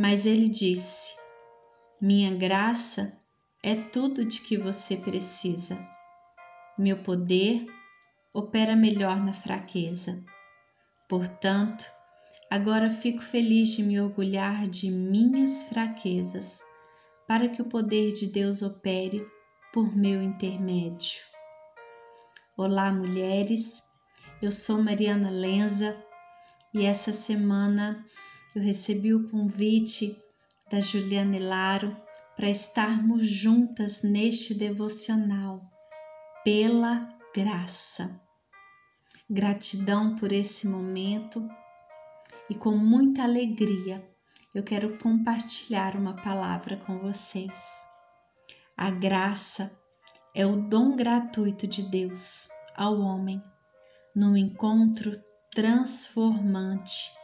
Mas ele disse: Minha graça é tudo de que você precisa. Meu poder opera melhor na fraqueza. Portanto, agora fico feliz de me orgulhar de minhas fraquezas, para que o poder de Deus opere por meu intermédio. Olá, mulheres. Eu sou Mariana Lenza e essa semana eu recebi o convite da Juliana Laro para estarmos juntas neste devocional pela graça. Gratidão por esse momento e com muita alegria eu quero compartilhar uma palavra com vocês. A graça é o dom gratuito de Deus ao homem num encontro transformante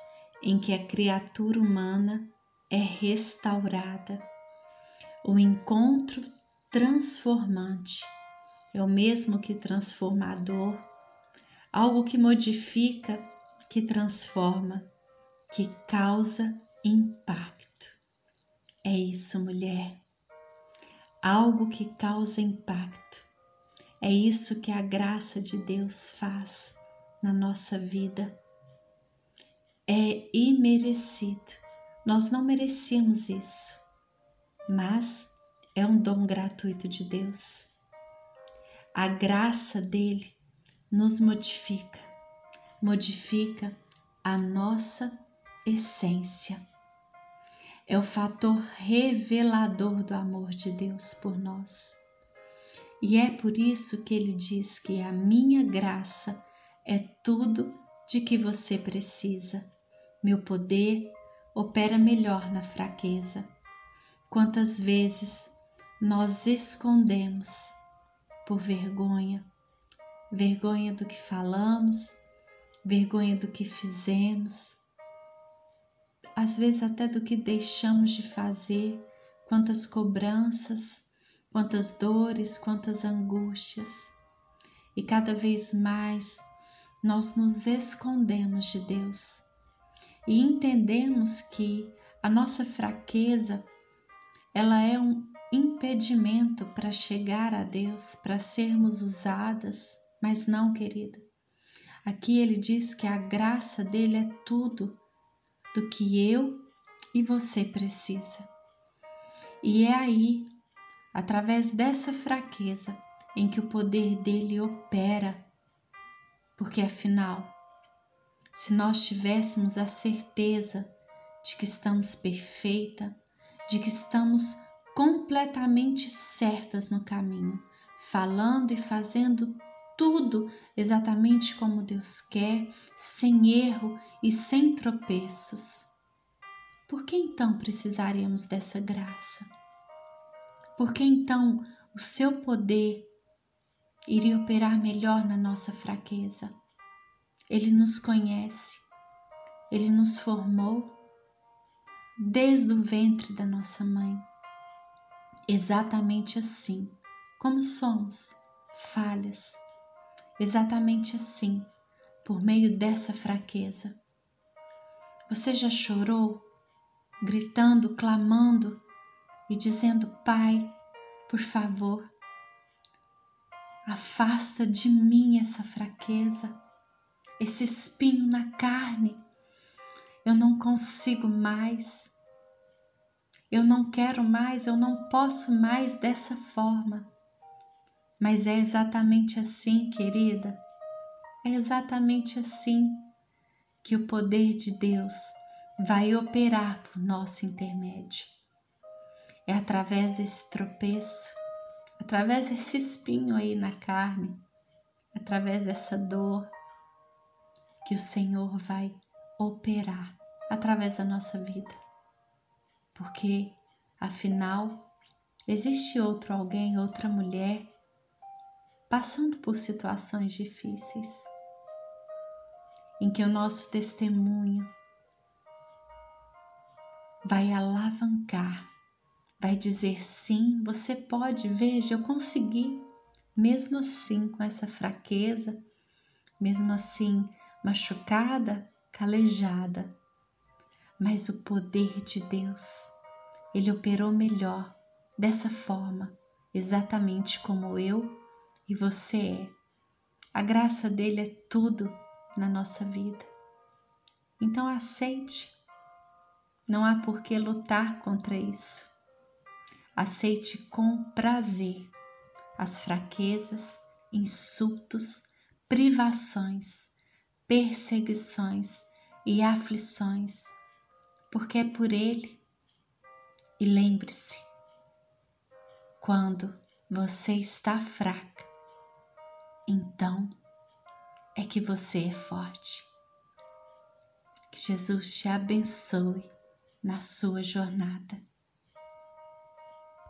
em que a criatura humana é restaurada. O encontro transformante é o mesmo que transformador, algo que modifica, que transforma, que causa impacto. É isso, mulher. Algo que causa impacto. É isso que a graça de Deus faz na nossa vida. É imerecido. Nós não merecemos isso, mas é um dom gratuito de Deus. A graça dele nos modifica, modifica a nossa essência. É o fator revelador do amor de Deus por nós. E é por isso que ele diz que a minha graça é tudo de que você precisa. Meu poder opera melhor na fraqueza. Quantas vezes nós escondemos por vergonha, vergonha do que falamos, vergonha do que fizemos, às vezes até do que deixamos de fazer, quantas cobranças, quantas dores, quantas angústias. E cada vez mais nós nos escondemos de Deus e entendemos que a nossa fraqueza ela é um impedimento para chegar a Deus, para sermos usadas, mas não, querida. Aqui ele diz que a graça dele é tudo do que eu e você precisa. E é aí, através dessa fraqueza, em que o poder dele opera, porque afinal, se nós tivéssemos a certeza de que estamos perfeita, de que estamos completamente certas no caminho, falando e fazendo tudo exatamente como Deus quer, sem erro e sem tropeços. Por que então precisaríamos dessa graça? Por que então o seu poder iria operar melhor na nossa fraqueza? Ele nos conhece, ele nos formou desde o ventre da nossa mãe. Exatamente assim, como somos, falhas, exatamente assim, por meio dessa fraqueza. Você já chorou, gritando, clamando e dizendo: Pai, por favor, afasta de mim essa fraqueza, esse espinho na carne. Eu não consigo mais. Eu não quero mais, eu não posso mais dessa forma. Mas é exatamente assim, querida. É exatamente assim que o poder de Deus vai operar por nosso intermédio. É através desse tropeço, através desse espinho aí na carne, através dessa dor, que o Senhor vai operar através da nossa vida. Porque afinal existe outro alguém, outra mulher passando por situações difíceis em que o nosso testemunho vai alavancar, vai dizer sim, você pode, veja, eu consegui, mesmo assim com essa fraqueza, mesmo assim machucada, calejada, mas o poder de Deus, ele operou melhor dessa forma, exatamente como eu e você é. A graça dele é tudo na nossa vida. Então aceite. Não há por que lutar contra isso. Aceite com prazer as fraquezas, insultos, privações, perseguições e aflições, porque é por Ele. E lembre-se, quando você está fraca, então é que você é forte. Que Jesus te abençoe na sua jornada.